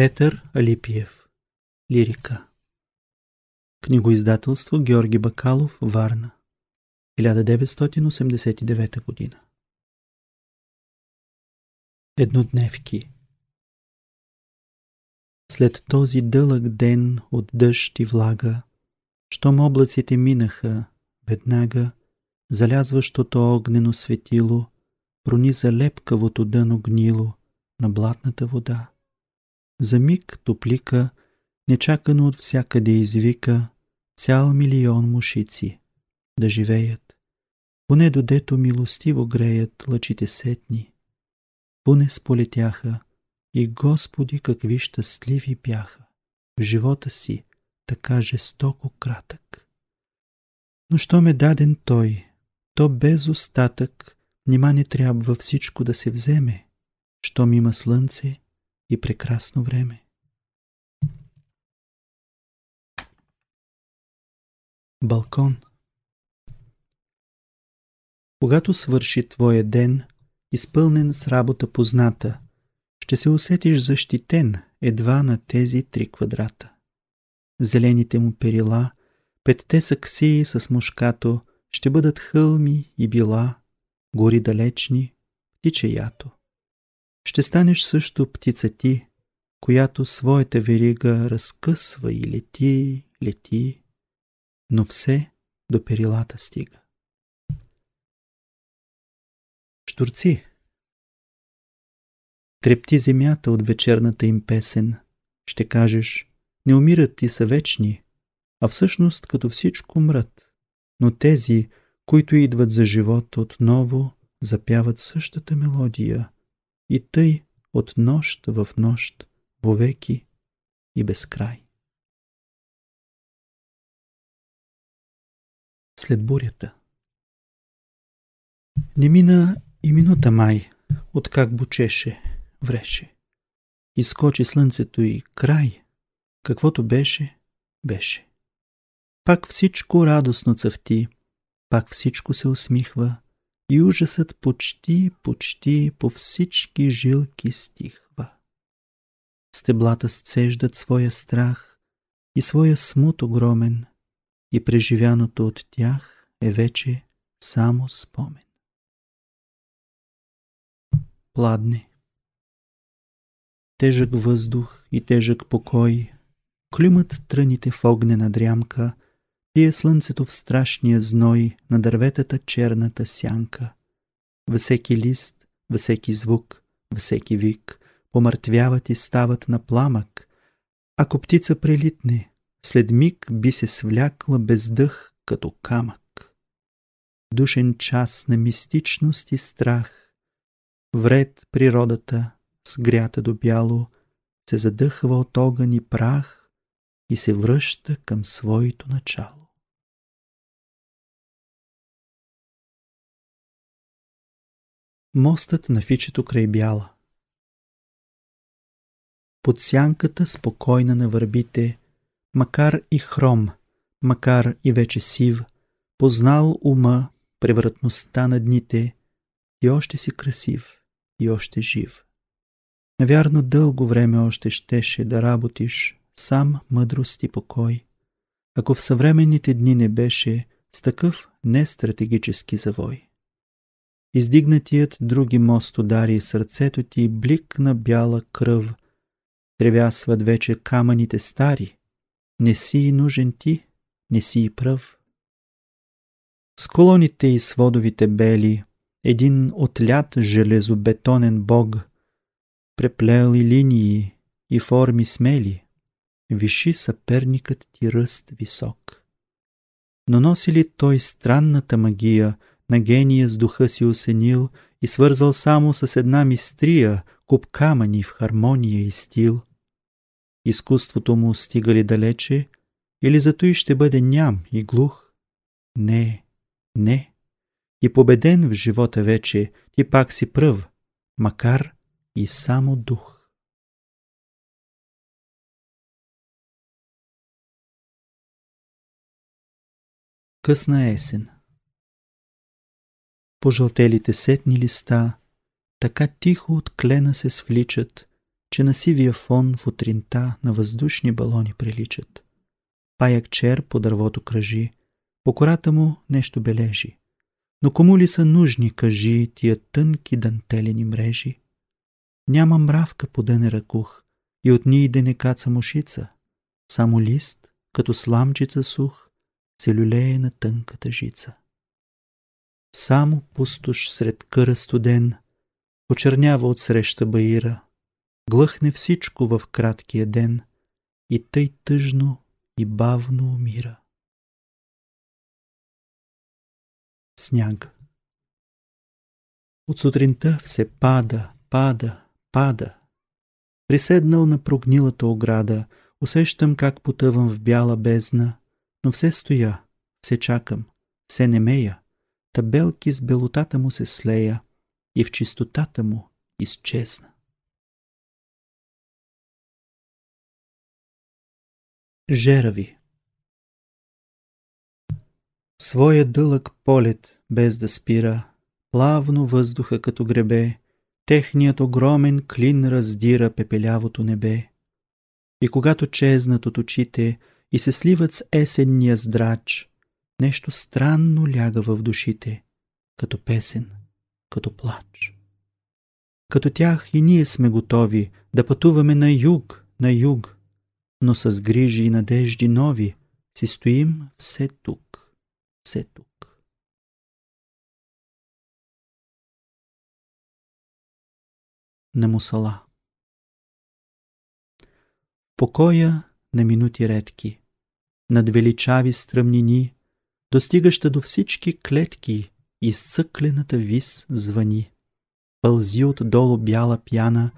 Петър Алипиев. Лирика. Книгоиздателство Георги Бакалов, Варна. 1989 година. Еднодневки. След този дълъг ден от дъжд и влага, щом облаците минаха, веднага залязващото огнено светило прониза лепкавото дъно гнило на блатната вода за миг топлика, нечакано от всякъде извика цял милион мушици да живеят, поне додето милостиво греят лъчите сетни. Поне сполетяха и Господи какви щастливи бяха в живота си, така жестоко кратък. Но що ме даден той, то без остатък, нима не трябва всичко да се вземе, щом има слънце и прекрасно време. Балкон Когато свърши твоя ден, изпълнен с работа позната, ще се усетиш защитен едва на тези три квадрата. Зелените му перила, петте саксии с мушкато, ще бъдат хълми и била, гори далечни, птиче ято ще станеш също птица ти, която своята верига разкъсва и лети, лети, но все до перилата стига. Штурци Трепти земята от вечерната им песен. Ще кажеш, не умират ти са вечни, а всъщност като всичко мрат. Но тези, които идват за живот отново, запяват същата мелодия – и тъй от нощ в нощ, вовеки и безкрай. След бурята Не мина и минута май, откак бучеше, вреше. Изкочи слънцето и край, каквото беше, беше. Пак всичко радостно цъфти, пак всичко се усмихва, и ужасът почти, почти по всички жилки стихва. Стеблата сцеждат своя страх и своя смут огромен и преживяното от тях е вече само спомен. Пладне Тежък въздух и тежък покой клюмат тръните в огнена дрямка – пие слънцето в страшния зной на дърветата черната сянка. Във всеки лист, във всеки звук, във всеки вик, помъртвяват и стават на пламък. Ако птица прелитне, след миг би се свлякла без дъх като камък. Душен час на мистичност и страх, вред природата, сгрята до бяло, се задъхва от огън и прах и се връща към своето начало. Мостът на фичето край бяла. Под сянката спокойна на върбите, макар и хром, макар и вече сив, познал ума, превратността на дните и още си красив и още жив. Навярно дълго време още щеше да работиш сам мъдрост и покой, ако в съвременните дни не беше с такъв нестратегически завой. Издигнатият други мост удари сърцето ти блик на бяла кръв. Тревясват вече камъните стари. Не си нужен ти, не си и пръв. С колоните и сводовите бели, един отлят железобетонен бог, преплел и линии и форми смели, виши съперникът ти ръст висок. Но носи ли той странната магия, на гения с духа си осенил и свързал само с една мистрия, куп камъни в хармония и стил. Изкуството му стига ли далече, или зато и ще бъде ням и глух? Не, не. И победен в живота вече, ти пак си пръв, макар и само дух. Късна есен пожълтелите сетни листа, така тихо от клена се свличат, че на сивия фон в утринта на въздушни балони приличат. Паяк чер по дървото кръжи, по кората му нещо бележи. Но кому ли са нужни, кажи, тия тънки дантелени мрежи? Няма мравка по дъне ръкух и от ниде не каца мушица. Само лист, като сламчица сух, се люлее на тънката жица. Само пустош сред къра студен, почернява от среща баира, глъхне всичко в краткия ден и тъй тъжно и бавно умира. Сняг От сутринта все пада, пада, пада. Приседнал на прогнилата ограда, усещам как потъвам в бяла бездна, но все стоя, все чакам, все немея, табелки с белотата му се слея и в чистотата му изчезна. Жерави Своя дълъг полет, без да спира, плавно въздуха като гребе, техният огромен клин раздира пепелявото небе. И когато чезнат от очите и се сливат с есенния здрач, нещо странно ляга в душите, като песен, като плач. Като тях и ние сме готови да пътуваме на юг, на юг, но с грижи и надежди нови си стоим все тук, все тук. На мусала Покоя на минути редки, над величави стръмнини, достигаща до всички клетки, изцъклената вис звъни. Пълзи отдолу бяла пяна,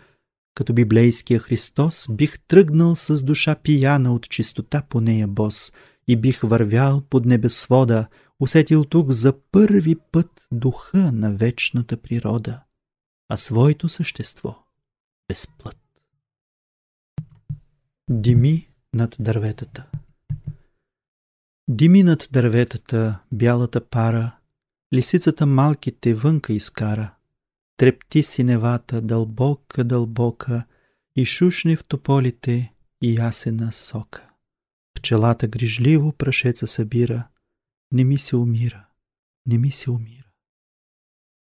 като библейския Христос, бих тръгнал с душа пияна от чистота по нея бос и бих вървял под небесвода, усетил тук за първи път духа на вечната природа, а своето същество безплът. Дими над дърветата Дими над дърветата бялата пара, лисицата малките вънка изкара, трепти синевата дълбока, дълбока и шушни в тополите и ясена сока. Пчелата грижливо прашеца събира, не ми се умира, не ми се умира.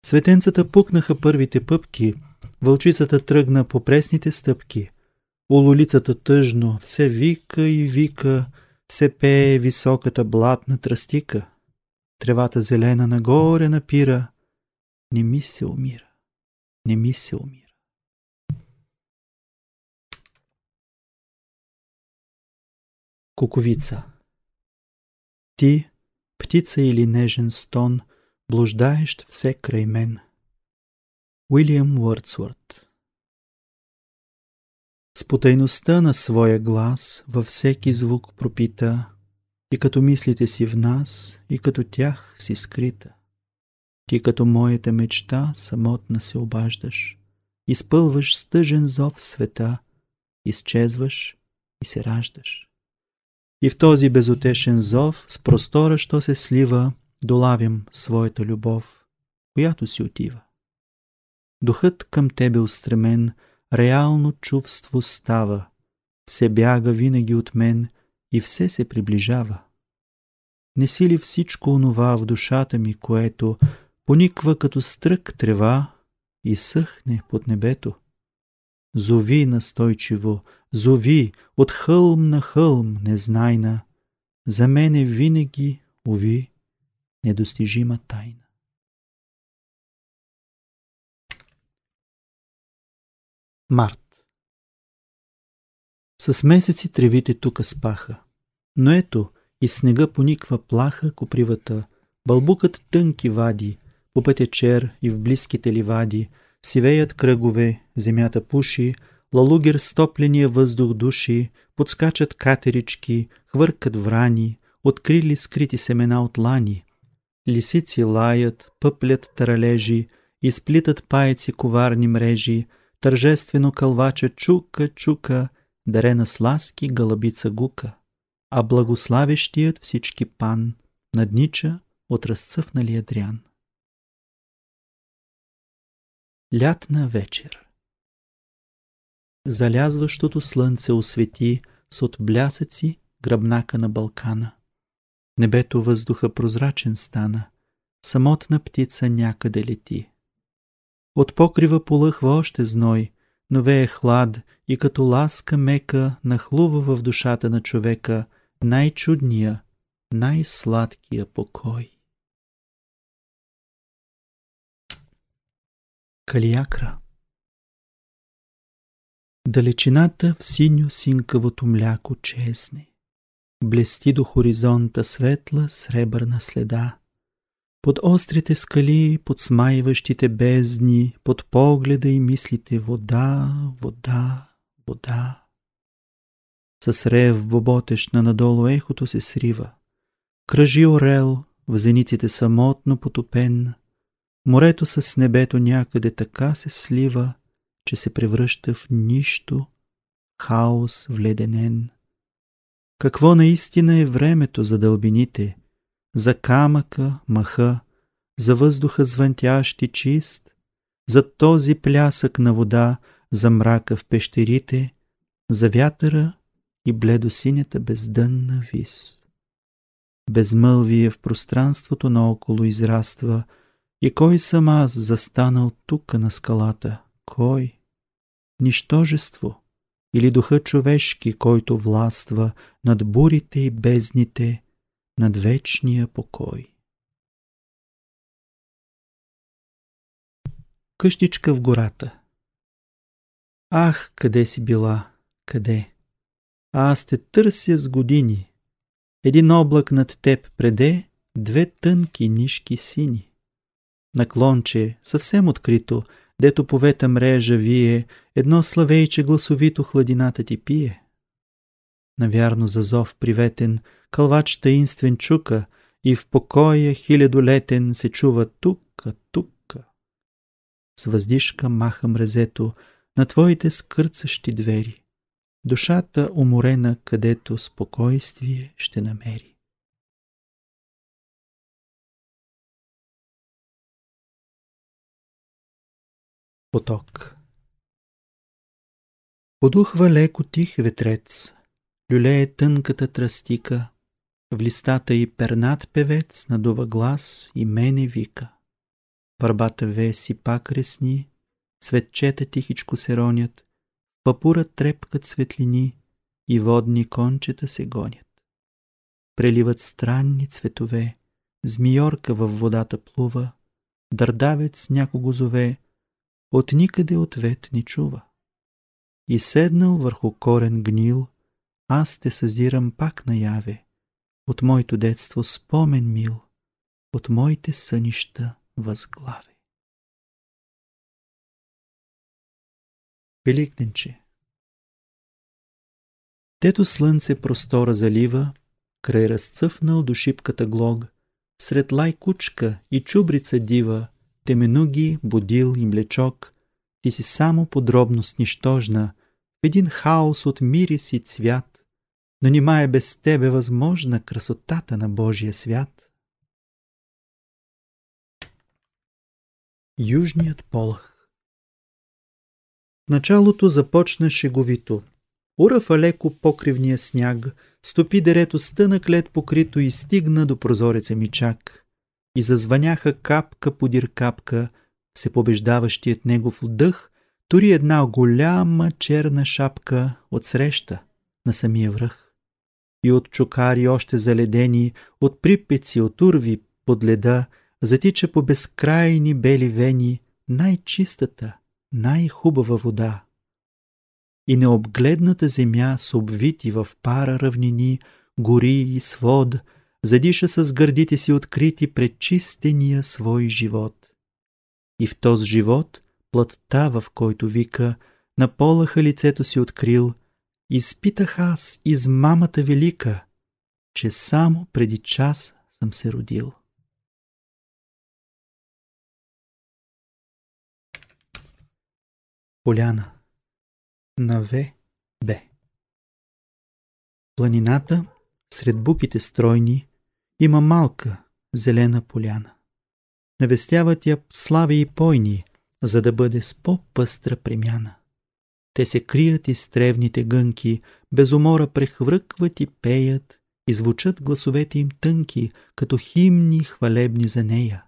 Светенцата пукнаха първите пъпки, вълчицата тръгна по пресните стъпки, улолицата тъжно все вика и вика, се пее високата блатна тръстика. Тревата зелена нагоре напира. Не ми се умира. Не ми се умира. Куковица Ти, птица или нежен стон, блуждаещ все край мен. Уилям Уърдсворт с потайността на своя глас във всеки звук пропита, и като мислите си в нас, и като тях си скрита. Ти като моята мечта самотна се обаждаш, изпълваш с тъжен зов света, изчезваш и се раждаш. И в този безотешен зов с простора, що се слива, долавям своята любов, която си отива. Духът към тебе устремен – реално чувство става, се бяга винаги от мен и все се приближава. Не си ли всичко онова в душата ми, което пониква като стрък трева и съхне под небето? Зови настойчиво, зови от хълм на хълм незнайна, за мене винаги, уви, недостижима тайна. Март С месеци тревите тука спаха. Но ето, и снега пониква плаха копривата, бълбукът тънки вади, по пътя чер и в близките ливади, сивеят кръгове, земята пуши, лалугер стопления въздух души, подскачат катерички, хвъркат врани, открили скрити семена от лани. Лисици лаят, пъплят таралежи, изплитат паеци коварни мрежи, Тържествено кълвача чука, чука, дарена с ласки гълъбица гука, а благославещият всички пан наднича от разцъфналия дрян. Лятна вечер залязващото слънце освети с отблясъци гръбнака на Балкана. Небето въздуха прозрачен стана, самотна птица някъде лети. От покрива полъхва още зной, но вее хлад и като ласка мека нахлува в душата на човека най-чудния, най-сладкия покой. Калиакра Далечината в синьо синкавото мляко чесне. Блести до хоризонта светла сребърна следа. Под острите скали, под смайващите бездни, под погледа и мислите вода, вода, вода. С рев боботещ на надолу ехото се срива. Кръжи орел, в зениците самотно потопен. Морето с небето някъде така се слива, че се превръща в нищо, хаос вледенен. Какво наистина е времето за дълбините, за камъка, маха, за въздуха звънтящ и чист, за този плясък на вода, за мрака в пещерите, за вятъра и бледосинята бездънна вис. Безмълвие в пространството наоколо израства и кой съм аз застанал тук на скалата? Кой? Нищожество или духа човешки, който властва над бурите и бездните, над вечния покой. Къщичка в гората Ах, къде си била, къде? Аз те търся с години. Един облак над теб преде, две тънки нишки сини. Наклонче, съвсем открито, дето повета мрежа вие, едно славейче гласовито хладината ти пие. Навярно за зов приветен, кълвач таинствен чука, и в покоя хилядолетен се чува тука, тука. С въздишка маха мрезето на твоите скърцащи двери, душата уморена, където спокойствие ще намери. Поток Подухва леко тих ветрец, люлее тънката тръстика, в листата и пернат певец надува глас и мене вика. Върбата веси пак ресни, цветчета тихичко се ронят, папура трепкат светлини и водни кончета се гонят. Преливат странни цветове, змиорка във водата плува, дърдавец някого зове, от никъде ответ ни чува. И седнал върху корен гнил, аз те съзирам пак наяве, от моето детство спомен мил, от моите сънища възглаве. Великденче Тето слънце простора залива, край разцъфнал до шипката глог, сред лай кучка и чубрица дива, теменуги, будил и млечок, ти си само подробност нищожна, в един хаос от мирис и цвят, но нима е без тебе възможна красотата на Божия свят. Южният полъх Началото започна шеговито. Урафа леко покривния сняг, стопи дерето стънък лед покрито и стигна до прозореца ми чак и зазвъняха капка подир капка, се побеждаващият негов дъх, тури една голяма черна шапка от среща на самия връх. И от чукари още заледени, от припеци, от урви под леда, затича по безкрайни бели вени най-чистата, най-хубава вода. И необгледната земя с обвити в пара равнини, гори и свод – задиша с гърдите си открити пред чистения свой живот. И в този живот, плътта, в който вика, на полаха лицето си открил, изпитах аз из мамата велика, че само преди час съм се родил. Поляна на В. Б. Планината, сред буките стройни, има малка зелена поляна. Навестяват я слави и пойни, за да бъде с по-пъстра премяна. Те се крият из тревните гънки, без умора прехвръкват и пеят, и звучат гласовете им тънки, като химни хвалебни за нея.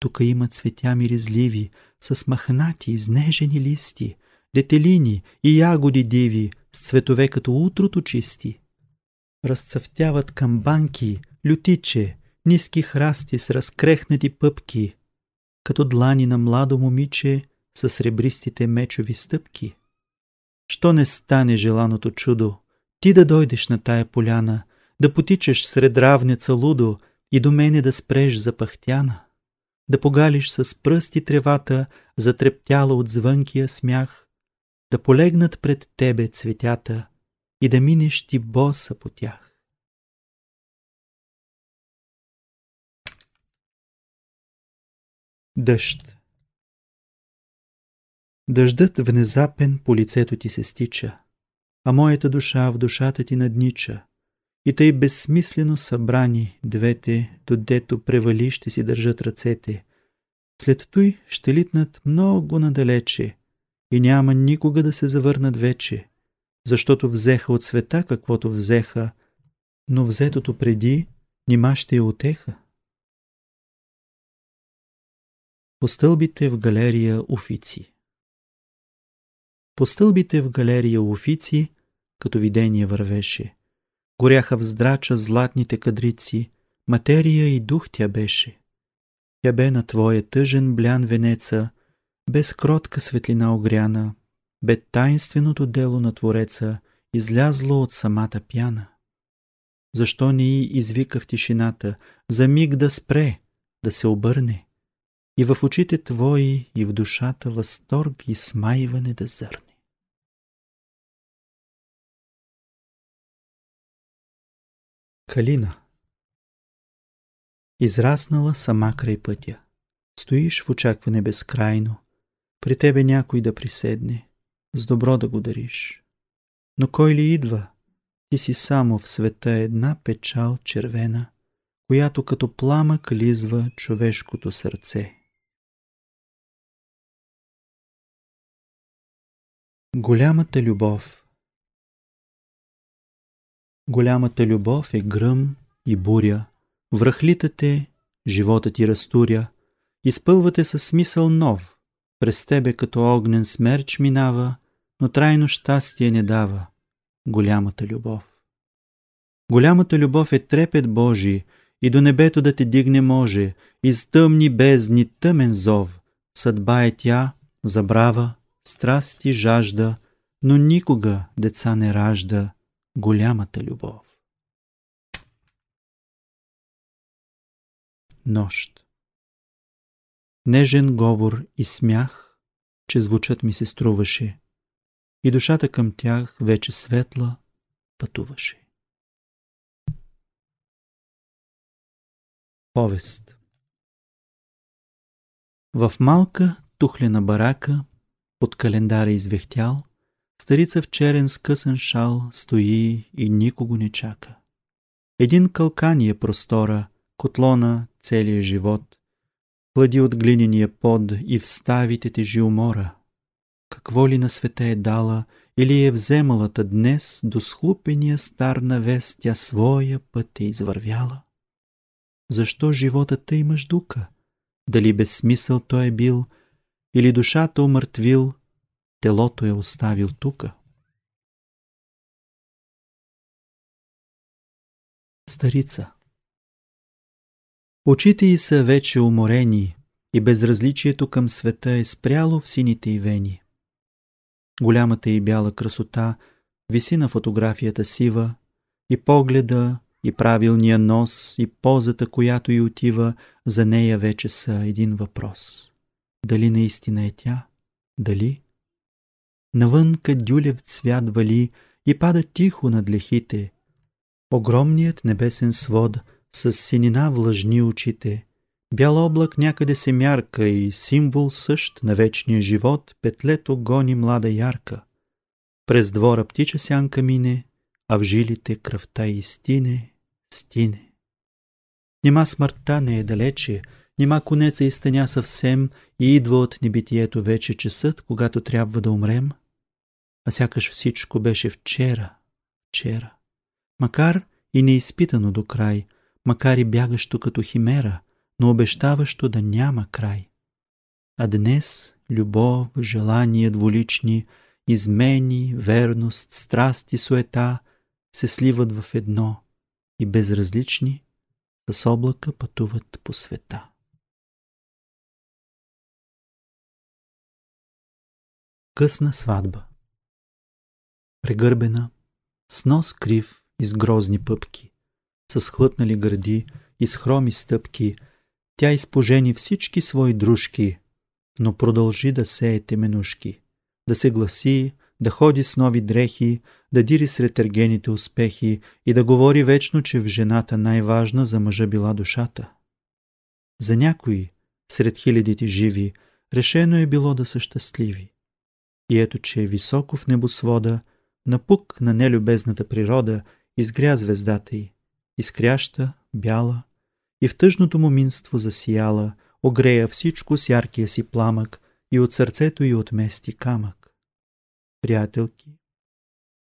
Тук има цветя миризливи, с махнати, изнежени листи, детелини и ягоди диви, с цветове като утрото чисти. Разцъфтяват камбанки, лютиче, ниски храсти с разкрехнати пъпки, като длани на младо момиче с сребристите мечови стъпки. Що не стане желаното чудо, ти да дойдеш на тая поляна, да потичаш сред равница лудо и до мене да спреш запахтяна, да погалиш с пръсти тревата, затрептяла от звънкия смях, да полегнат пред тебе цветята и да минеш ти боса по тях. Дъжд Дъждът внезапен по лицето ти се стича, а моята душа в душата ти наднича, и тъй безсмислено събрани двете, додето превали ще си държат ръцете. След той ще литнат много надалече и няма никога да се завърнат вече, защото взеха от света каквото взеха, но взетото преди нима ще е отеха. По стълбите в галерия Офици По стълбите в галерия Офици, като видение вървеше. Горяха в здрача златните кадрици, материя и дух тя беше. Тя бе на твоя тъжен блян венеца, без кротка светлина огряна, бе тайнственото дело на Твореца, излязло от самата пяна. Защо ни извика в тишината, за миг да спре, да се обърне? и в очите Твои и в душата възторг и смайване да зърне. Калина Израснала сама край пътя. Стоиш в очакване безкрайно. При тебе някой да приседне, с добро да го дариш. Но кой ли идва? Ти си само в света една печал червена, която като пламък лизва човешкото сърце. Голямата любов Голямата любов е гръм и буря, връхлитате, живота ти разтуря, изпълвате със смисъл нов, през тебе като огнен смерч минава, но трайно щастие не дава. Голямата любов. Голямата любов е трепет Божий и до небето да те дигне може, из тъмни бездни тъмен зов, съдба е тя, забрава, страсти жажда, но никога деца не ражда голямата любов. Нощ Нежен говор и смях, че звучат ми се струваше, и душата към тях вече светла пътуваше. Повест В малка тухлена барака под календара извехтял, старица в черен скъсан шал стои и никого не чака. Един кълкан е простора, котлона целия живот, хлади от глинения под и вставите тежи умора. Какво ли на света е дала или е вземалата днес до схлупения стар навес тя своя път е извървяла? Защо живота тъй мъждука? Дали без смисъл той е бил – или душата умъртвил, телото е оставил тука. Старица Очите й са вече уморени и безразличието към света е спряло в сините й вени. Голямата и бяла красота виси на фотографията сива и погледа, и правилния нос, и позата, която й отива, за нея вече са един въпрос. Дали наистина е тя? Дали? Навън кадюлев цвят вали и пада тихо над лехите. Огромният небесен свод с синина влажни очите. Бял облак някъде се мярка и символ същ на вечния живот петлето гони млада ярка. През двора птича сянка мине, а в жилите кръвта и стине, стине. Нима смъртта не е далече, Нима конеца изтъня съвсем и идва от небитието вече часът, когато трябва да умрем? А сякаш всичко беше вчера, вчера. Макар и неизпитано до край, макар и бягащо като химера, но обещаващо да няма край. А днес любов, желания дволични, измени, верност, страст и суета се сливат в едно и безразлични с облака пътуват по света. Късна сватба Прегърбена, с нос крив и с грозни пъпки, с хлътнали гърди и с хроми стъпки, тя изпожени всички свои дружки, но продължи да сее теменушки, да се гласи, да ходи с нови дрехи, да дири сред ергените успехи и да говори вечно, че в жената най-важна за мъжа била душата. За някои, сред хилядите живи, решено е било да са щастливи. И ето, че високо в небосвода, напук на нелюбезната природа, изгря звездата й, изкряща, бяла, и в тъжното му минство засияла, огрея всичко с яркия си пламък и от сърцето й отмести камък. Приятелки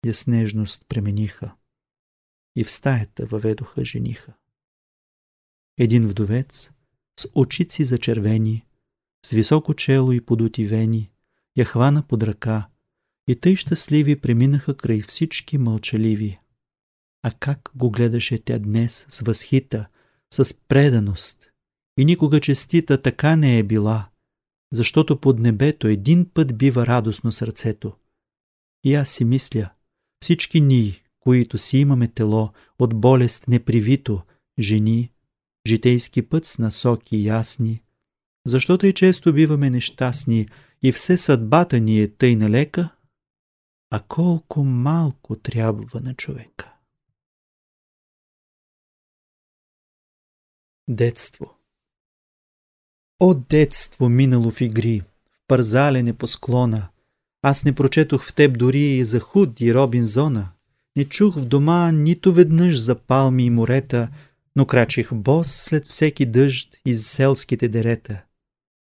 я с нежност премениха и в стаята въведоха жениха. Един вдовец с очици зачервени, с високо чело и подути вени, я хвана под ръка и тъй щастливи преминаха край всички мълчаливи. А как го гледаше тя днес с възхита, с преданост. И никога честита така не е била, защото под небето един път бива радостно сърцето. И аз си мисля, всички ние, които си имаме тело от болест непривито, жени, житейски път с насоки ясни, защото и често биваме нещастни и все съдбата ни е тъй налека, а колко малко трябва на човека. Детство О, детство минало в игри, в пързалене по склона, аз не прочетох в теб дори и за худ и Робинзона, не чух в дома нито веднъж за палми и морета, но крачих бос след всеки дъжд из селските дерета.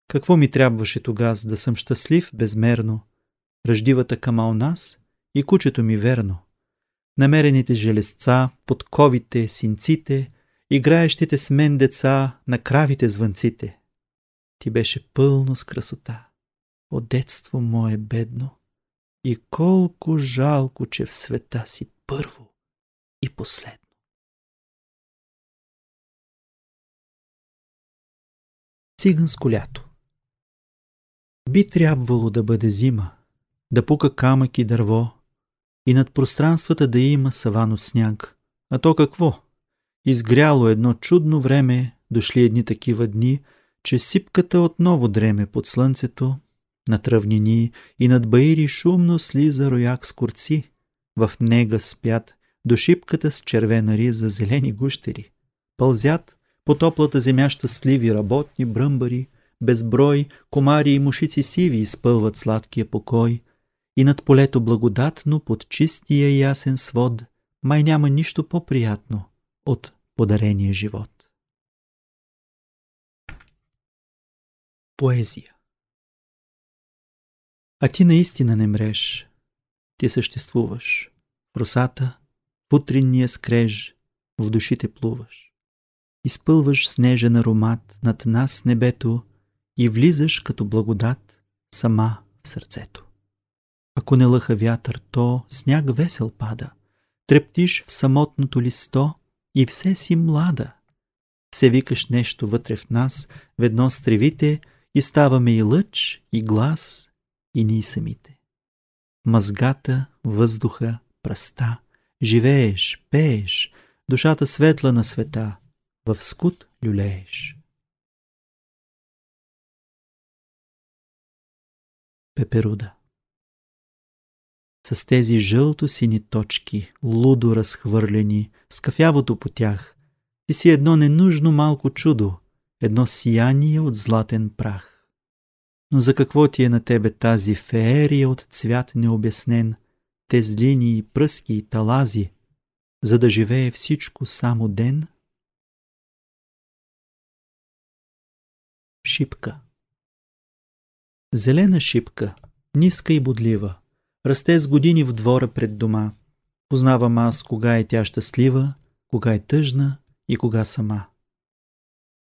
Какво ми трябваше тогас да съм щастлив безмерно? Ръждивата кама у нас и кучето ми верно. Намерените железца, подковите, синците, играещите с мен деца, на кравите звънците. Ти беше пълно с красота. О, детство мое бедно! И колко жалко, че в света си първо и последно. Циганско лято Би трябвало да бъде зима, да пука камък и дърво, и над пространствата да има савано сняг. А то какво? Изгряло едно чудно време, дошли едни такива дни, че сипката отново дреме под слънцето, на тръвнини и над баири шумно слиза рояк с курци, в нега спят до шипката с червена риза зелени гущери. Пълзят по топлата земя щастливи работни бръмбари, безброй комари и мушици сиви изпълват сладкия покой и над полето благодатно под чистия ясен свод май няма нищо по-приятно от подарения живот. Поезия А ти наистина не мреш. Ти съществуваш. В росата, в утринния скреж, в душите плуваш. Изпълваш снежен аромат над нас небето и влизаш като благодат сама в сърцето. Ако не лъха вятър, то сняг весел пада. Трептиш в самотното листо и все си млада. Се викаш нещо вътре в нас, ведно с тревите, и ставаме и лъч, и глас, и ние самите. Мъзгата, въздуха, пръста, живееш, пееш, душата светла на света, в скут люлееш. Пеперуда с тези жълто-сини точки, лудо разхвърлени, с кафявото по тях. Ти си едно ненужно малко чудо, едно сияние от златен прах. Но за какво ти е на тебе тази феерия от цвят необяснен, тези линии, пръски и талази, за да живее всичко само ден? Шипка Зелена шипка, ниска и бодлива, Расте с години в двора пред дома. Познавам аз кога е тя щастлива, кога е тъжна и кога сама.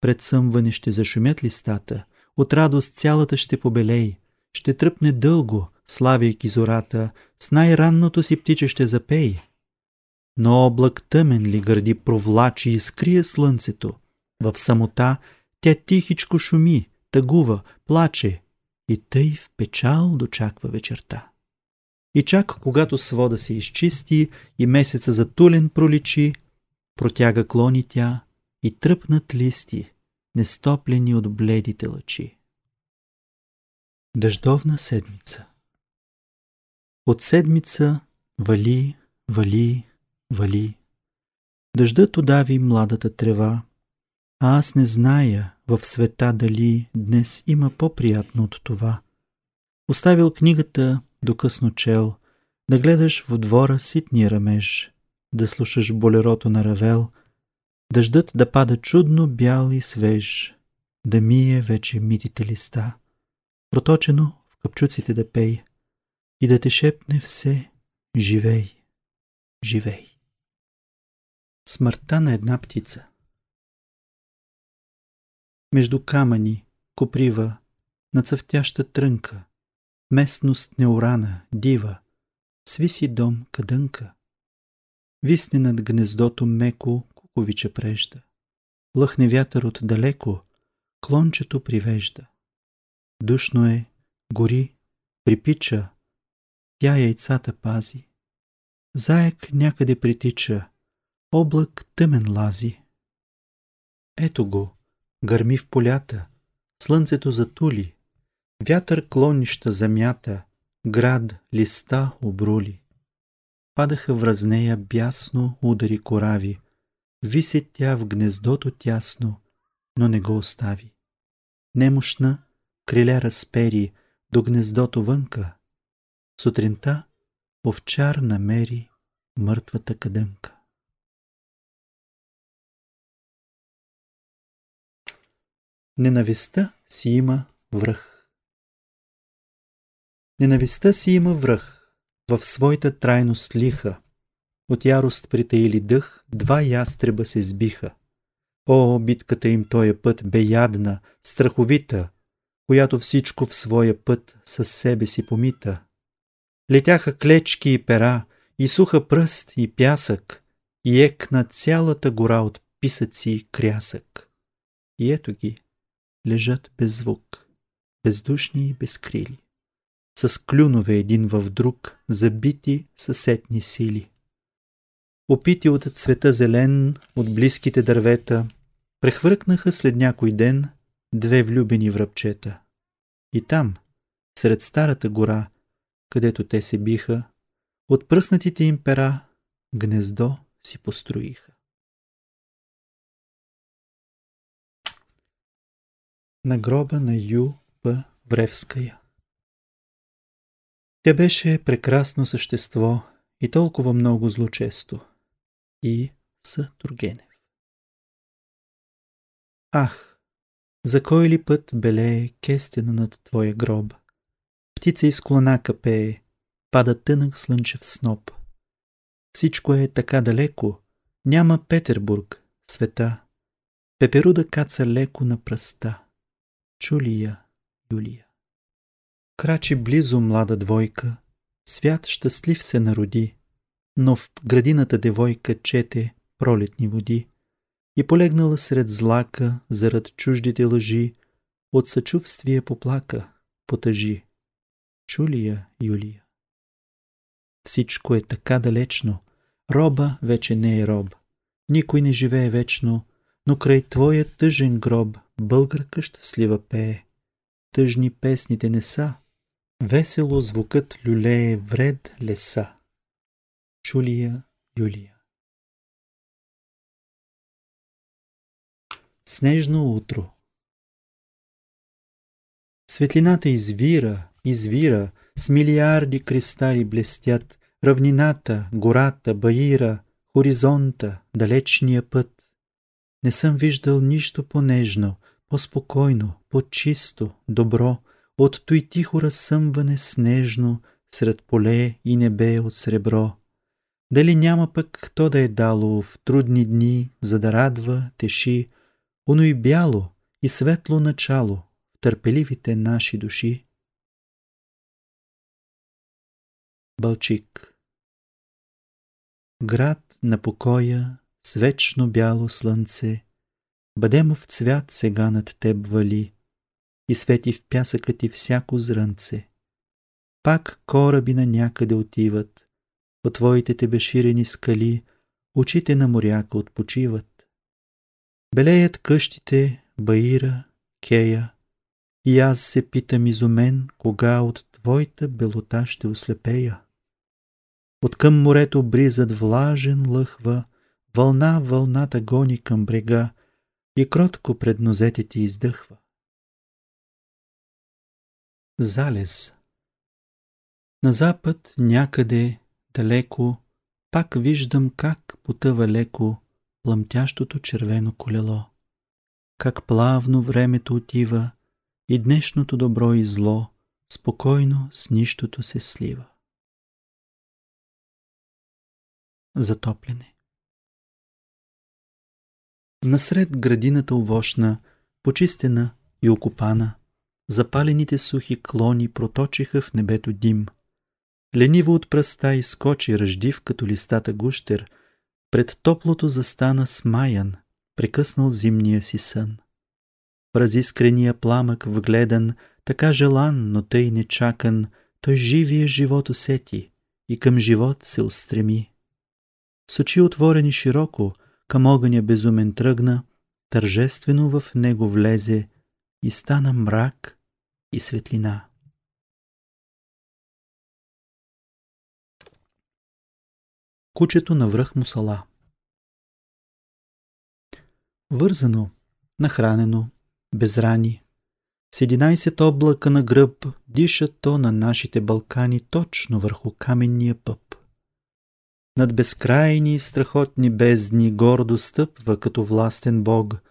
Пред съмване ще зашумят листата, от радост цялата ще побелей, ще тръпне дълго, славяйки зората, с най-ранното си птиче ще запей. Но облак тъмен ли гърди провлачи и скрие слънцето? В самота тя тихичко шуми, тъгува, плаче и тъй в печал дочаква вечерта. И чак когато свода се изчисти и месеца затулен проличи, протяга клони тя и тръпнат листи, нестоплени от бледите лъчи. Дъждовна седмица От седмица вали, вали, вали. Дъждът удави младата трева, а аз не зная в света дали днес има по-приятно от това. Оставил книгата до късно чел, да гледаш в двора ситния рамеж, да слушаш болерото на Равел, дъждът да пада чудно бял и свеж, да мие вече митите листа, проточено в капчуците да пей и да те шепне все «Живей, живей». Смъртта на една птица Между камъни, коприва, на цъфтяща трънка, местност неорана, дива, свиси дом кадънка. Висне над гнездото меко куковича прежда. Лъхне вятър от далеко, клончето привежда. Душно е, гори, припича, тя яйцата пази. Заек някъде притича, облак тъмен лази. Ето го, гърми в полята, слънцето затули, вятър клонища замята, град листа обрули. Падаха враз нея бясно удари корави, виси тя в гнездото тясно, но не го остави. Немощна, криле разпери до гнездото вънка. Сутринта овчар намери мъртвата кадънка. Ненавистта си има връх. Ненавистта си има връх, в своята трайност лиха. От ярост притаили дъх, два ястреба се сбиха. О, битката им тоя път бе ядна, страховита, която всичко в своя път със себе си помита. Летяха клечки и пера, и суха пръст и пясък, и екна цялата гора от писъци и крясък. И ето ги, лежат без звук, бездушни и безкрили, с клюнове един в друг, забити съседни сили. Опити от цвета зелен, от близките дървета, прехвъркнаха след някой ден две влюбени връбчета. И там, сред старата гора, където те се биха, от пръснатите им пера гнездо си построиха. на гроба на Ю. П. Вревская. Тя беше прекрасно същество и толкова много злочесто. И С. Тургенев. Ах, за кой ли път белее кестена над твоя гроб? Птица из клона капее, пада тънък слънчев сноп. Всичко е така далеко, няма Петербург, света. Пеперуда каца леко на пръста. Чули я, Юлия. Крачи близо млада двойка, свят щастлив се народи, но в градината девойка чете пролетни води и полегнала сред злака, зарад чуждите лъжи, от съчувствие поплака, потъжи. Чули я, Юлия. Всичко е така далечно, роба вече не е роб, никой не живее вечно, но край твоя тъжен гроб българка щастлива пее. Тъжни песните не са, весело звукът люлее вред леса. Чулия Юлия Снежно утро Светлината извира, извира, с милиарди кристали блестят, равнината, гората, баира, хоризонта, далечния път. Не съм виждал нищо по-нежно, по-спокойно, по-чисто, добро, от той тихо разсъмване снежно сред поле и небе от сребро. Дали няма пък то да е дало в трудни дни, за да радва, теши, оно и бяло и светло начало в търпеливите наши души? Бълчик Град на покоя, с вечно бяло слънце, Бъдемов цвят сега над теб вали И свети в пясъка ти всяко зрънце. Пак кораби на някъде отиват, По твоите тебеширени скали Очите на моряка отпочиват. Белеят къщите Баира, Кея, И аз се питам изумен, Кога от твоята белота ще ослепея. От към морето бризът влажен лъхва, Вълна вълната гони към брега И кротко пред нозете ти издъхва. Залез На запад някъде далеко Пак виждам как потъва леко Плъмтящото червено колело. Как плавно времето отива И днешното добро и зло Спокойно с нищото се слива. Затопляне Насред градината овощна, почистена и окопана, запалените сухи клони проточиха в небето дим. Лениво от пръста изкочи ръждив като листата гущер, пред топлото застана смаян, прекъснал зимния си сън. В разискрения пламък вгледан, така желан, но тъй нечакан, той живия живот усети и към живот се устреми. С очи отворени широко, към огъня безумен тръгна, тържествено в него влезе и стана мрак и светлина. Кучето на връх Мусала Вързано, нахранено, без рани, с 11 облака на гръб диша то на нашите Балкани точно върху каменния пъп. Над безкрайни страхотни бездни гордо стъпва като властен бог.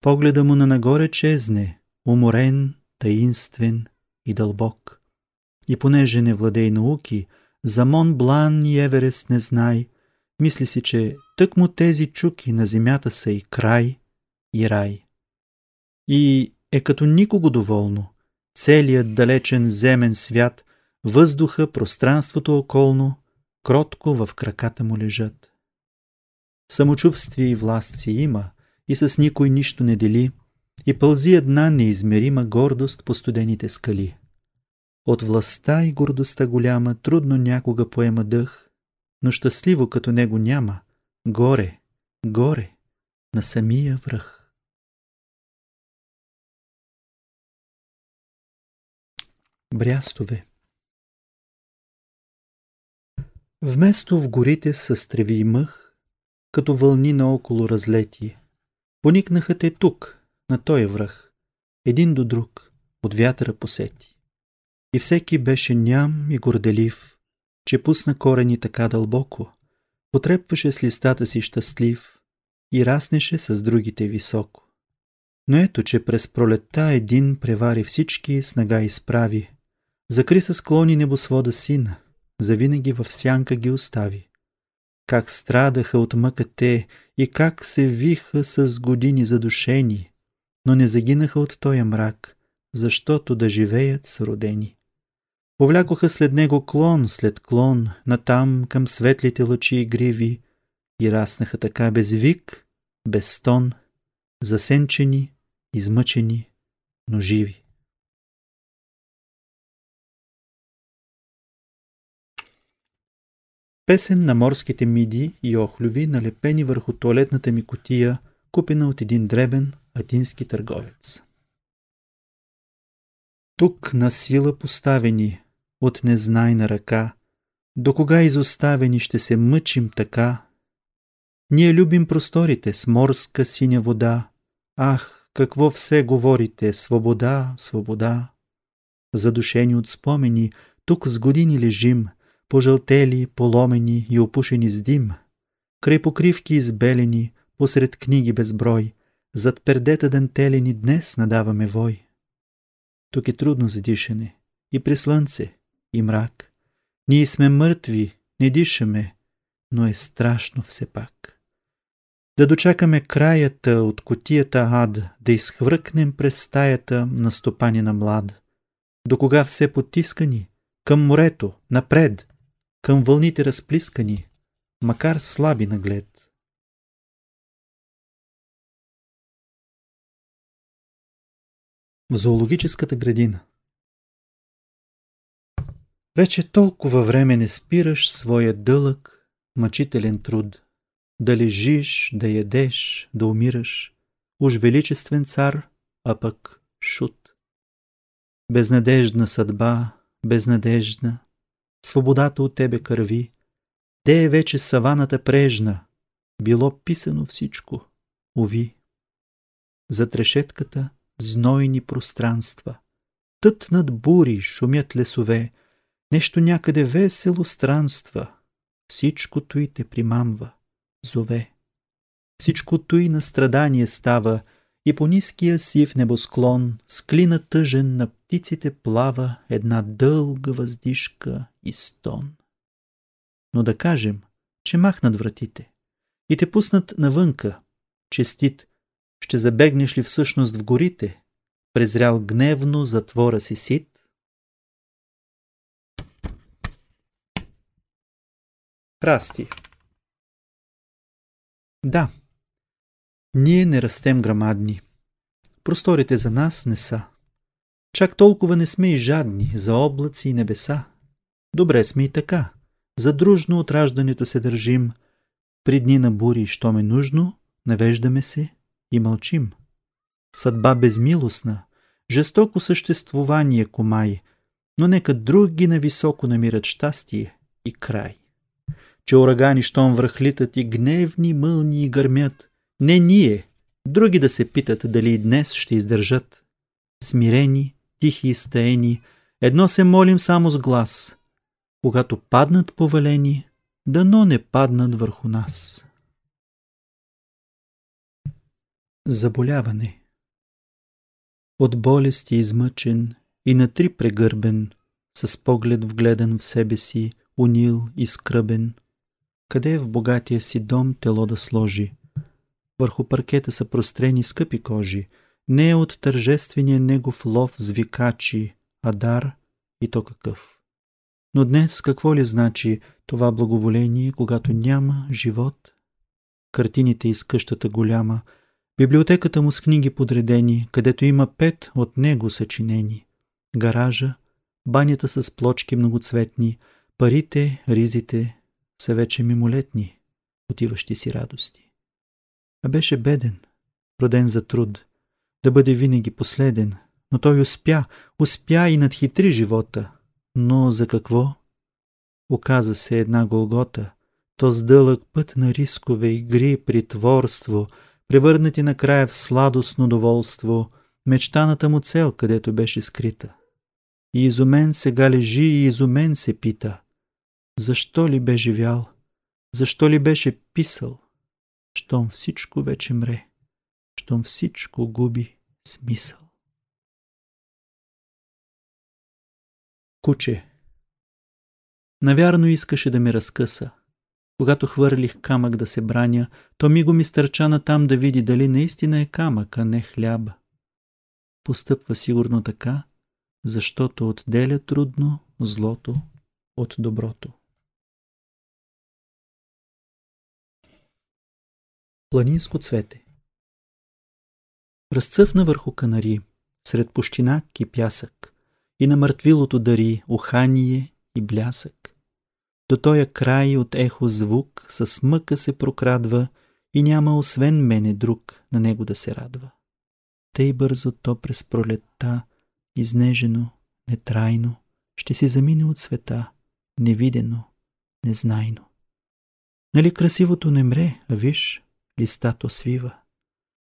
Погледа му на нагоре чезне, уморен, таинствен и дълбок. И понеже не владей науки, за Мон Блан и Еверест не знай, мисли си, че тък му тези чуки на земята са и край, и рай. И е като никого доволно, целият далечен земен свят, въздуха, пространството околно – кротко в краката му лежат. Самочувствие и власт си има, и с никой нищо не дели, и пълзи една неизмерима гордост по студените скали. От властта и гордостта голяма трудно някога поема дъх, но щастливо като него няма, горе, горе, на самия връх. Брястове Вместо в горите с треви и мъх, като вълни наоколо разлети, поникнаха те тук, на този връх, един до друг, от вятъра посети. И всеки беше ням и горделив, че пусна корени така дълбоко, потрепваше с листата си щастлив и раснеше с другите високо. Но ето, че през пролетта един превари всички, снага изправи, закри с склони небосвода сина, завинаги в сянка ги остави. Как страдаха от мъка те и как се виха с години задушени, но не загинаха от тоя мрак, защото да живеят с родени. Повлякоха след него клон след клон, натам към светлите лъчи и гриви, и раснаха така без вик, без стон, засенчени, измъчени, но живи. Песен на морските миди и охлюви, налепени върху туалетната ми котия, купена от един дребен атински търговец. Тук на сила поставени, от незнайна ръка, до кога изоставени ще се мъчим така? Ние любим просторите с морска синя вода. Ах, какво все говорите, свобода, свобода. Задушени от спомени, тук с години лежим – пожълтели, поломени и опушени с дим, край покривки избелени, посред книги безброй, зад пердета дантелени днес надаваме вой. Тук е трудно за дишане, и при слънце, и мрак, Ние сме мъртви, не дишаме, но е страшно все пак. Да дочакаме краята от котията ад, да изхвъркнем през стаята на стопани на млад. До кога все потискани? Към морето, напред, към вълните разплискани, макар слаби наглед. В зоологическата градина Вече толкова време не спираш своя дълъг, мъчителен труд. Да лежиш, да ядеш, да умираш. Уж величествен цар, а пък шут. Безнадежна съдба, безнадежна. Свободата от тебе кърви. Де е вече саваната прежна? Било писано всичко, уви. За трешетката знойни пространства. Тът над бури шумят лесове, Нещо някъде весело странства. Всичкото и те примамва, зове. Всичкото и на страдание става, и по ниския сив небосклон, с клина тъжен на птиците плава една дълга въздишка и стон. Но да кажем, че махнат вратите и те пуснат навънка, честит, ще забегнеш ли всъщност в горите, презрял гневно затвора си сит, Расти. Да, ние не растем грамадни. Просторите за нас не са. Чак толкова не сме и жадни за облаци и небеса. Добре сме и така. Задружно от раждането се държим. При дни на бури, що ме нужно, навеждаме се и мълчим. Съдба безмилостна, жестоко съществувание комай, но нека други на високо намират щастие и край че урагани щом връхлитат и гневни мълни гърмят. Не ние, други да се питат дали и днес ще издържат. Смирени, тихи и стаени, едно се молим само с глас. Когато паднат повалени, дано не паднат върху нас. Заболяване От болести измъчен и на три прегърбен, с поглед вгледан в себе си, унил и скръбен – къде е в богатия си дом тело да сложи. Върху паркета са прострени скъпи кожи, не е от тържествения негов лов звикачи, а дар и то какъв. Но днес какво ли значи това благоволение, когато няма живот? Картините из къщата голяма, библиотеката му с книги подредени, където има пет от него съчинени. Гаража, банята с плочки многоцветни, парите, ризите, са вече мимолетни, отиващи си радости. А беше беден, роден за труд, да бъде винаги последен, но той успя, успя и надхитри живота. Но за какво? Оказа се една голгота, то с дълъг път на рискове, игри, притворство, превърнати накрая в сладостно доволство, мечтаната му цел, където беше скрита. И изумен сега лежи и изумен се пита. Защо ли бе живял? Защо ли беше писал? Щом всичко вече мре, щом всичко губи смисъл. Куче Навярно искаше да ме разкъса. Когато хвърлих камък да се браня, то ми го ми стърча на там да види дали наистина е камък, а не хляб. Постъпва сигурно така, защото отделя трудно злото от доброто. Планинско цвете Разцъфна върху канари, сред пущинак и пясък, и на мъртвилото дари ухание и блясък. До тоя край от ехо звук с мъка се прокрадва и няма освен мене друг на него да се радва. Тъй бързо то през пролетта, изнежено, нетрайно, ще си замине от света, невидено, незнайно. Нали красивото не мре, а виж, листато свива.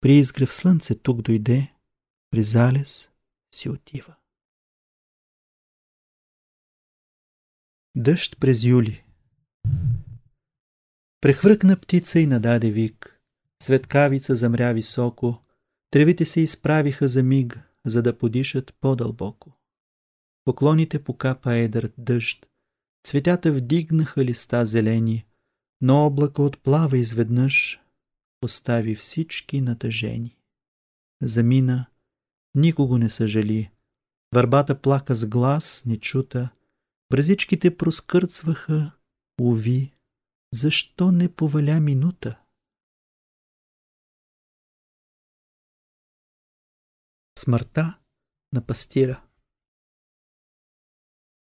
При изгрев слънце тук дойде, при залез си отива. Дъжд през юли Прехвъркна птица и нададе вик. Светкавица замря високо, тревите се изправиха за миг, за да подишат по-дълбоко. Поклоните покапа едър дъжд, Цветята вдигнаха листа зелени, но облако отплава изведнъж, остави всички натъжени. Замина, никого не съжали. Върбата плака с глас, нечута. Бразичките проскърцваха, уви, защо не поваля минута? Смъртта на пастира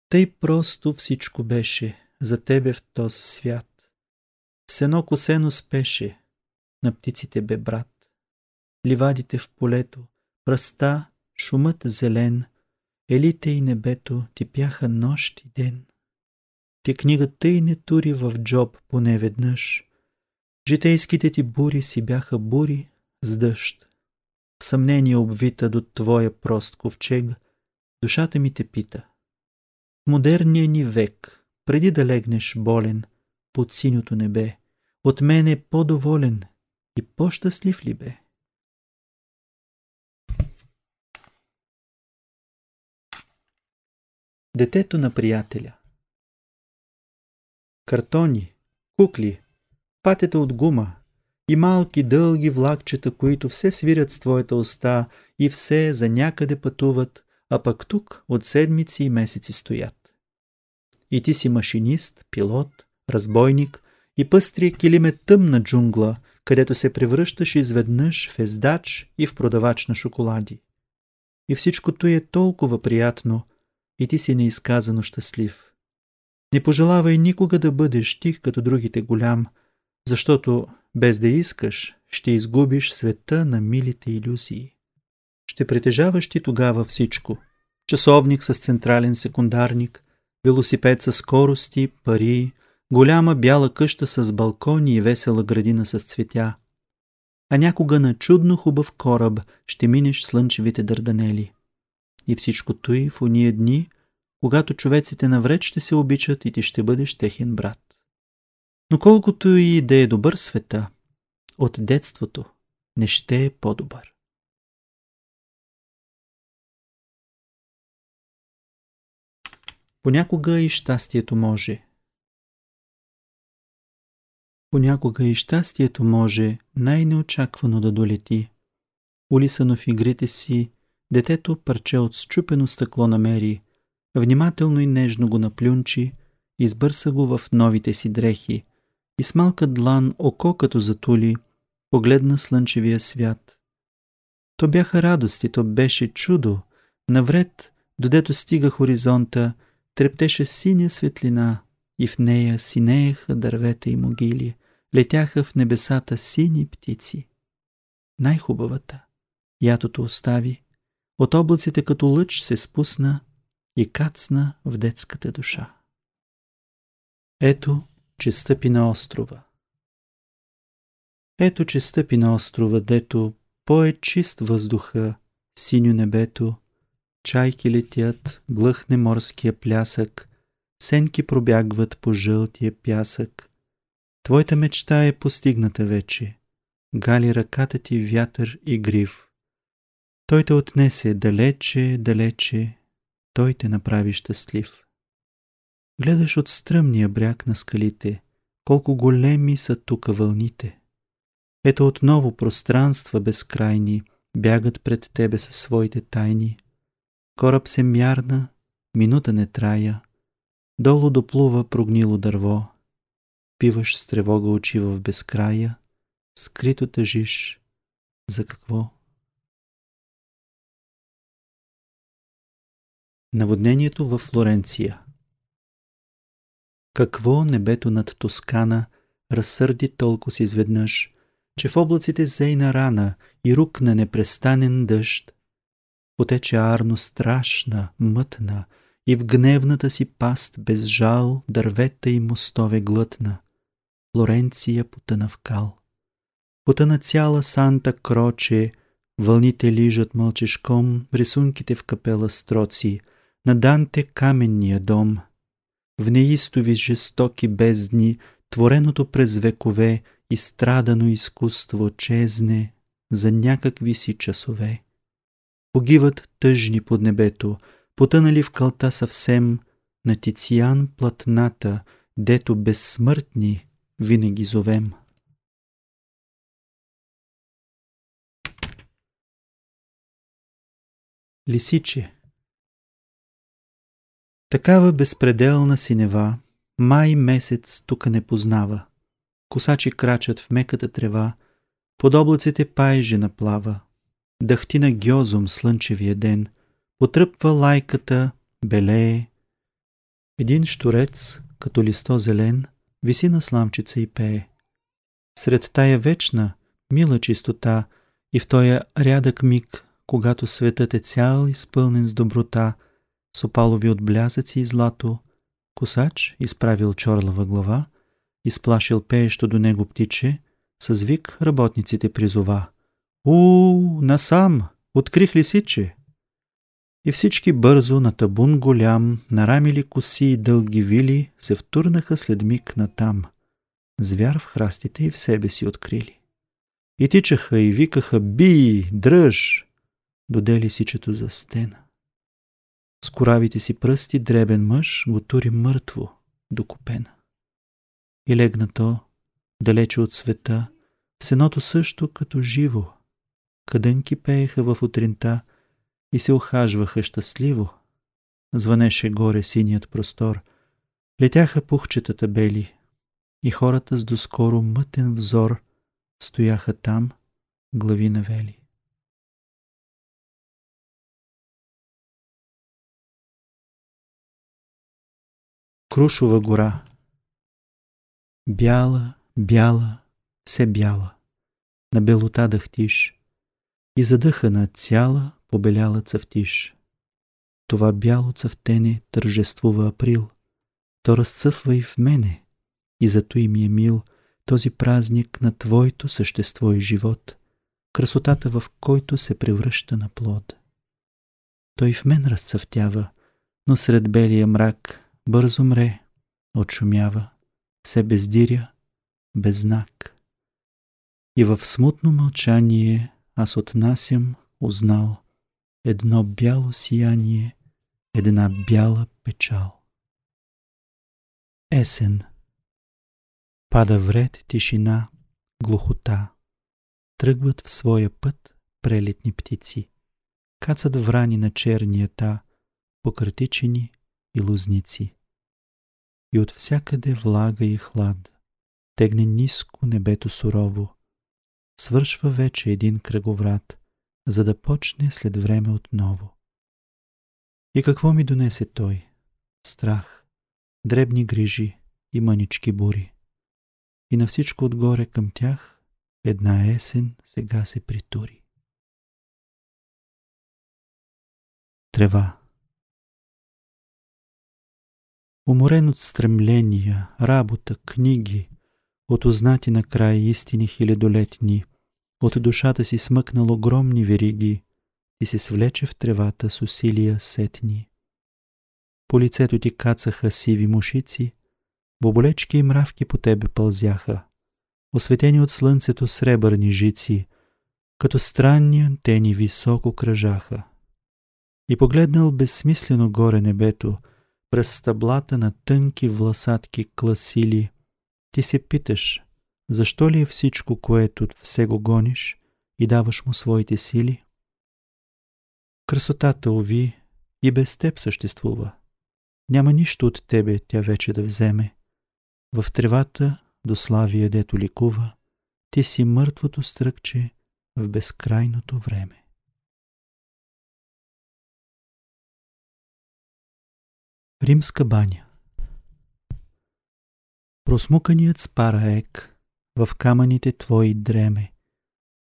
Тъй просто всичко беше за тебе в този свят. Сено косено спеше, на птиците бе брат. Ливадите в полето, пръста, шумът зелен, елите и небето ти пяха нощ и ден. Ти книгата и не тури в джоб поне веднъж. Житейските ти бури си бяха бури с дъжд. В съмнение обвита до твоя прост ковчег, душата ми те пита. В модерния ни век, преди да легнеш болен под синьото небе, от мен е по-доволен и по-щастлив ли бе? Детето на приятеля Картони, кукли, патета от гума и малки дълги влакчета, които все свирят с твоята уста и все за някъде пътуват, а пък тук от седмици и месеци стоят. И ти си машинист, пилот, разбойник и пъстрия килим е тъмна джунгла, където се превръщаш изведнъж в ездач и в продавач на шоколади. И всичкото е толкова приятно, и ти си неизказано щастлив. Не пожелавай никога да бъдеш тих като другите голям, защото без да искаш ще изгубиш света на милите иллюзии. Ще притежаваш ти тогава всичко. Часовник с централен секундарник, велосипед с скорости, пари, голяма бяла къща с балкони и весела градина с цветя. А някога на чудно хубав кораб ще минеш слънчевите дърданели. И всичкото и в уния дни, когато човеците навред ще се обичат и ти ще бъдеш техен брат. Но колкото и да е добър света, от детството не ще е по-добър. Понякога и щастието може, Понякога и щастието може най-неочаквано да долети. Улисано в игрите си, детето парче от счупено стъкло намери, внимателно и нежно го наплюнчи, избърса го в новите си дрехи и с малка длан око като затули, погледна слънчевия свят. То бяха радости, то беше чудо, навред, додето стига хоризонта, трептеше синя светлина и в нея синееха дървета и могили, летяха в небесата сини птици. Най-хубавата, ятото остави, от облаците като лъч се спусна и кацна в детската душа. Ето, че стъпи на острова. Ето, че стъпи на острова, дето по-е чист въздуха, синьо небето, чайки летят, глъхне морския плясък, сенки пробягват по жълтия пясък, Твоята мечта е постигната вече. Гали ръката ти вятър и грив. Той те отнесе далече, далече. Той те направи щастлив. Гледаш от стръмния бряг на скалите, колко големи са тука вълните. Ето отново пространства безкрайни бягат пред тебе със своите тайни. Кораб се мярна, минута не трая, долу доплува прогнило дърво Пиваш с тревога очи в безкрая, скрито тъжиш. За какво? Наводнението в Флоренция Какво небето над Тоскана разсърди толкова си изведнъж, че в облаците зейна рана и рукна непрестанен дъжд. Потече арно страшна, мътна и в гневната си паст без жал дървета и мостове глътна. Флоренция потъна в кал. Потъна цяла Санта Кроче, вълните лижат мълчешком, рисунките в капела строци, на Данте каменния дом. В неистови жестоки бездни, твореното през векове, и страдано изкуство чезне за някакви си часове. Погиват тъжни под небето, потънали в кълта съвсем, на Тициан платната, дето безсмъртни винаги зовем. Лисиче Такава безпределна синева, май месец тук не познава. Косачи крачат в меката трева, под облаците пайже наплава. Дъхти на гьозум слънчевия ден, потръпва лайката, белее. Един штурец, като листо зелен, виси на сламчица и пее. Сред тая вечна, мила чистота и в тоя рядък миг, когато светът е цял изпълнен с доброта, с опалови отблясъци и злато, косач изправил чорлава глава, изплашил пеещо до него птиче, с вик работниците призова. У, насам, открих ли си, че? И всички бързо на табун голям, нарамили коси и дълги вили, се втурнаха след миг натам. Звяр в храстите и в себе си открили. И тичаха и викаха «Би! Дръж!» Додели сичето за стена. С коравите си пръсти дребен мъж го тури мъртво до купена. И легна то, далече от света, сеното също като живо. Къдънки пееха в утринта и се охажваха щастливо. Звънеше горе синият простор. Летяха пухчетата бели и хората с доскоро мътен взор стояха там, глави навели. Крушова гора. Бяла, бяла, все бяла, на белота дъхтиш. И задъхана цяла побеляла цъфтиш. Това бяло цъфтене тържествува април, то разцъфва и в мене, и зато и ми е мил този празник на Твоето същество и живот, красотата в който се превръща на плод. Той в мен разцъфтява, но сред белия мрак бързо мре, отшумява, се бездиря, без знак. И в смутно мълчание аз отнасям, узнал, едно бяло сияние, една бяла печал. Есен. Пада вред тишина, глухота. Тръгват в своя път прелетни птици. Кацат врани на чернията, пократичени и лузници. И от всякъде влага и хлад. Тегне ниско небето сурово. Свършва вече един кръговрат, за да почне след време отново. И какво ми донесе той? Страх, дребни грижи и мънички бури. И на всичко отгоре към тях една есен сега се притури. Трева Уморен от стремления, работа, книги, от узнати на край истини хилядолетни, от душата си смъкнал огромни вериги и се свлече в тревата с усилия сетни. По лицето ти кацаха сиви мушици, боболечки и мравки по тебе пълзяха, осветени от слънцето сребърни жици, като странни антени високо кръжаха. И погледнал безсмислено горе небето, през стъблата на тънки власатки класили, ти се питаш, защо ли е всичко, което все го гониш и даваш му своите сили? Красотата, ови, и без теб съществува. Няма нищо от тебе тя вече да вземе. В тревата до славия дето ликува, ти си мъртвото стръкче в безкрайното време. Римска баня Просмуканият спара ек в камъните твои дреме.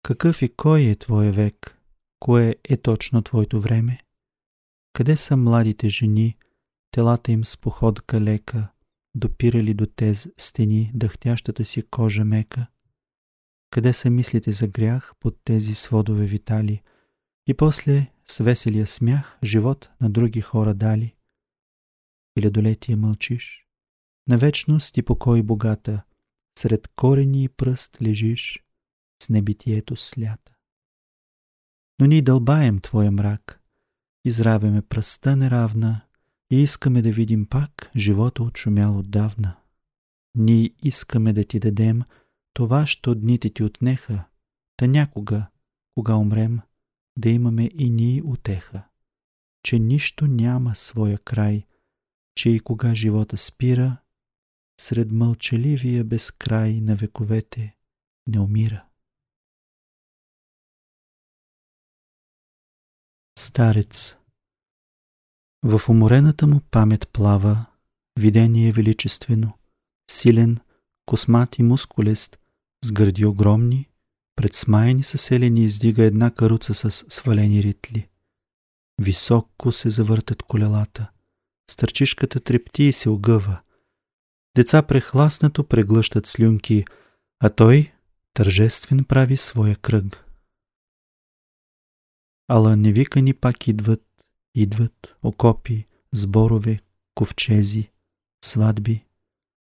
Какъв и кой е твоя век? Кое е точно твоето време? Къде са младите жени, телата им с походка лека, допирали до тез стени дъхтящата си кожа мека? Къде са мислите за грях под тези сводове витали? И после с веселия смях живот на други хора дали? Хилядолетие мълчиш. На вечност и покой богата, сред корени и пръст лежиш, с небитието слята. Но ние дълбаем твоя мрак, изравяме пръста неравна и искаме да видим пак живота отшумял отдавна. Ние искаме да ти дадем това, що дните ти отнеха, та някога, кога умрем, да имаме и ние утеха, че нищо няма своя край, че и кога живота спира, сред мълчаливия безкрай на вековете не умира. Старец В уморената му памет плава видение величествено, силен, космат и мускулест, с гърди огромни, пред смаяни съселени издига една каруца с свалени ритли. Високо се завъртат колелата. Стърчишката трепти и се огъва. Деца прехласнато преглъщат слюнки, а той тържествен прави своя кръг. Ала невикани пак идват, идват окопи, сборове, ковчези, сватби,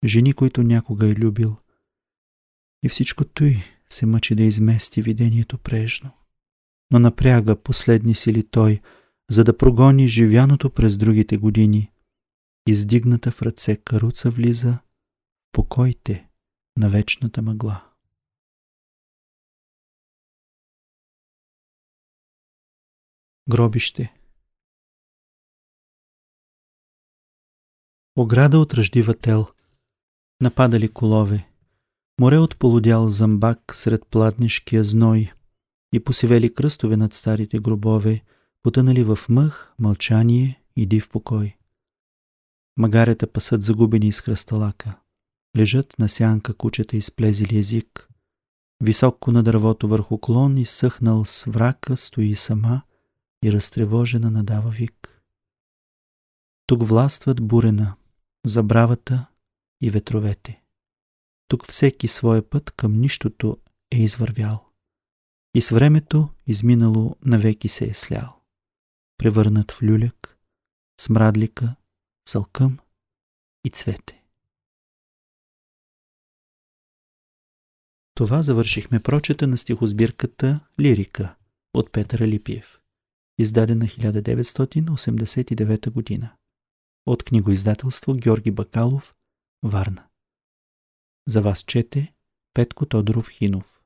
жени, които някога е любил. И всичко той се мъчи да измести видението прежно. Но напряга последни сили той, за да прогони живяното през другите години. Издигната в ръце каруца влиза покойте на вечната мъгла. Гробище Ограда от ръждива тел. Нападали колове. Море от полудял замбак сред пладнишкия зной и посивели кръстове над старите гробове, потънали в мъх, мълчание и див покой. Магарета пасат загубени из хръсталака. Лежат на сянка кучета изплезили език. Високо на дървото върху клон изсъхнал с врака стои сама и разтревожена надава вик. Тук властват бурена, забравата и ветровете. Тук всеки своя път към нищото е извървял. И с времето изминало навеки се е слял. Превърнат в люляк, смрадлика, сълкъм и цвете. Това завършихме прочета на стихосбирката Лирика от Петър Липиев, издадена 1989 година от книгоиздателство Георги Бакалов, Варна. За вас чете Петко Тодоров Хинов.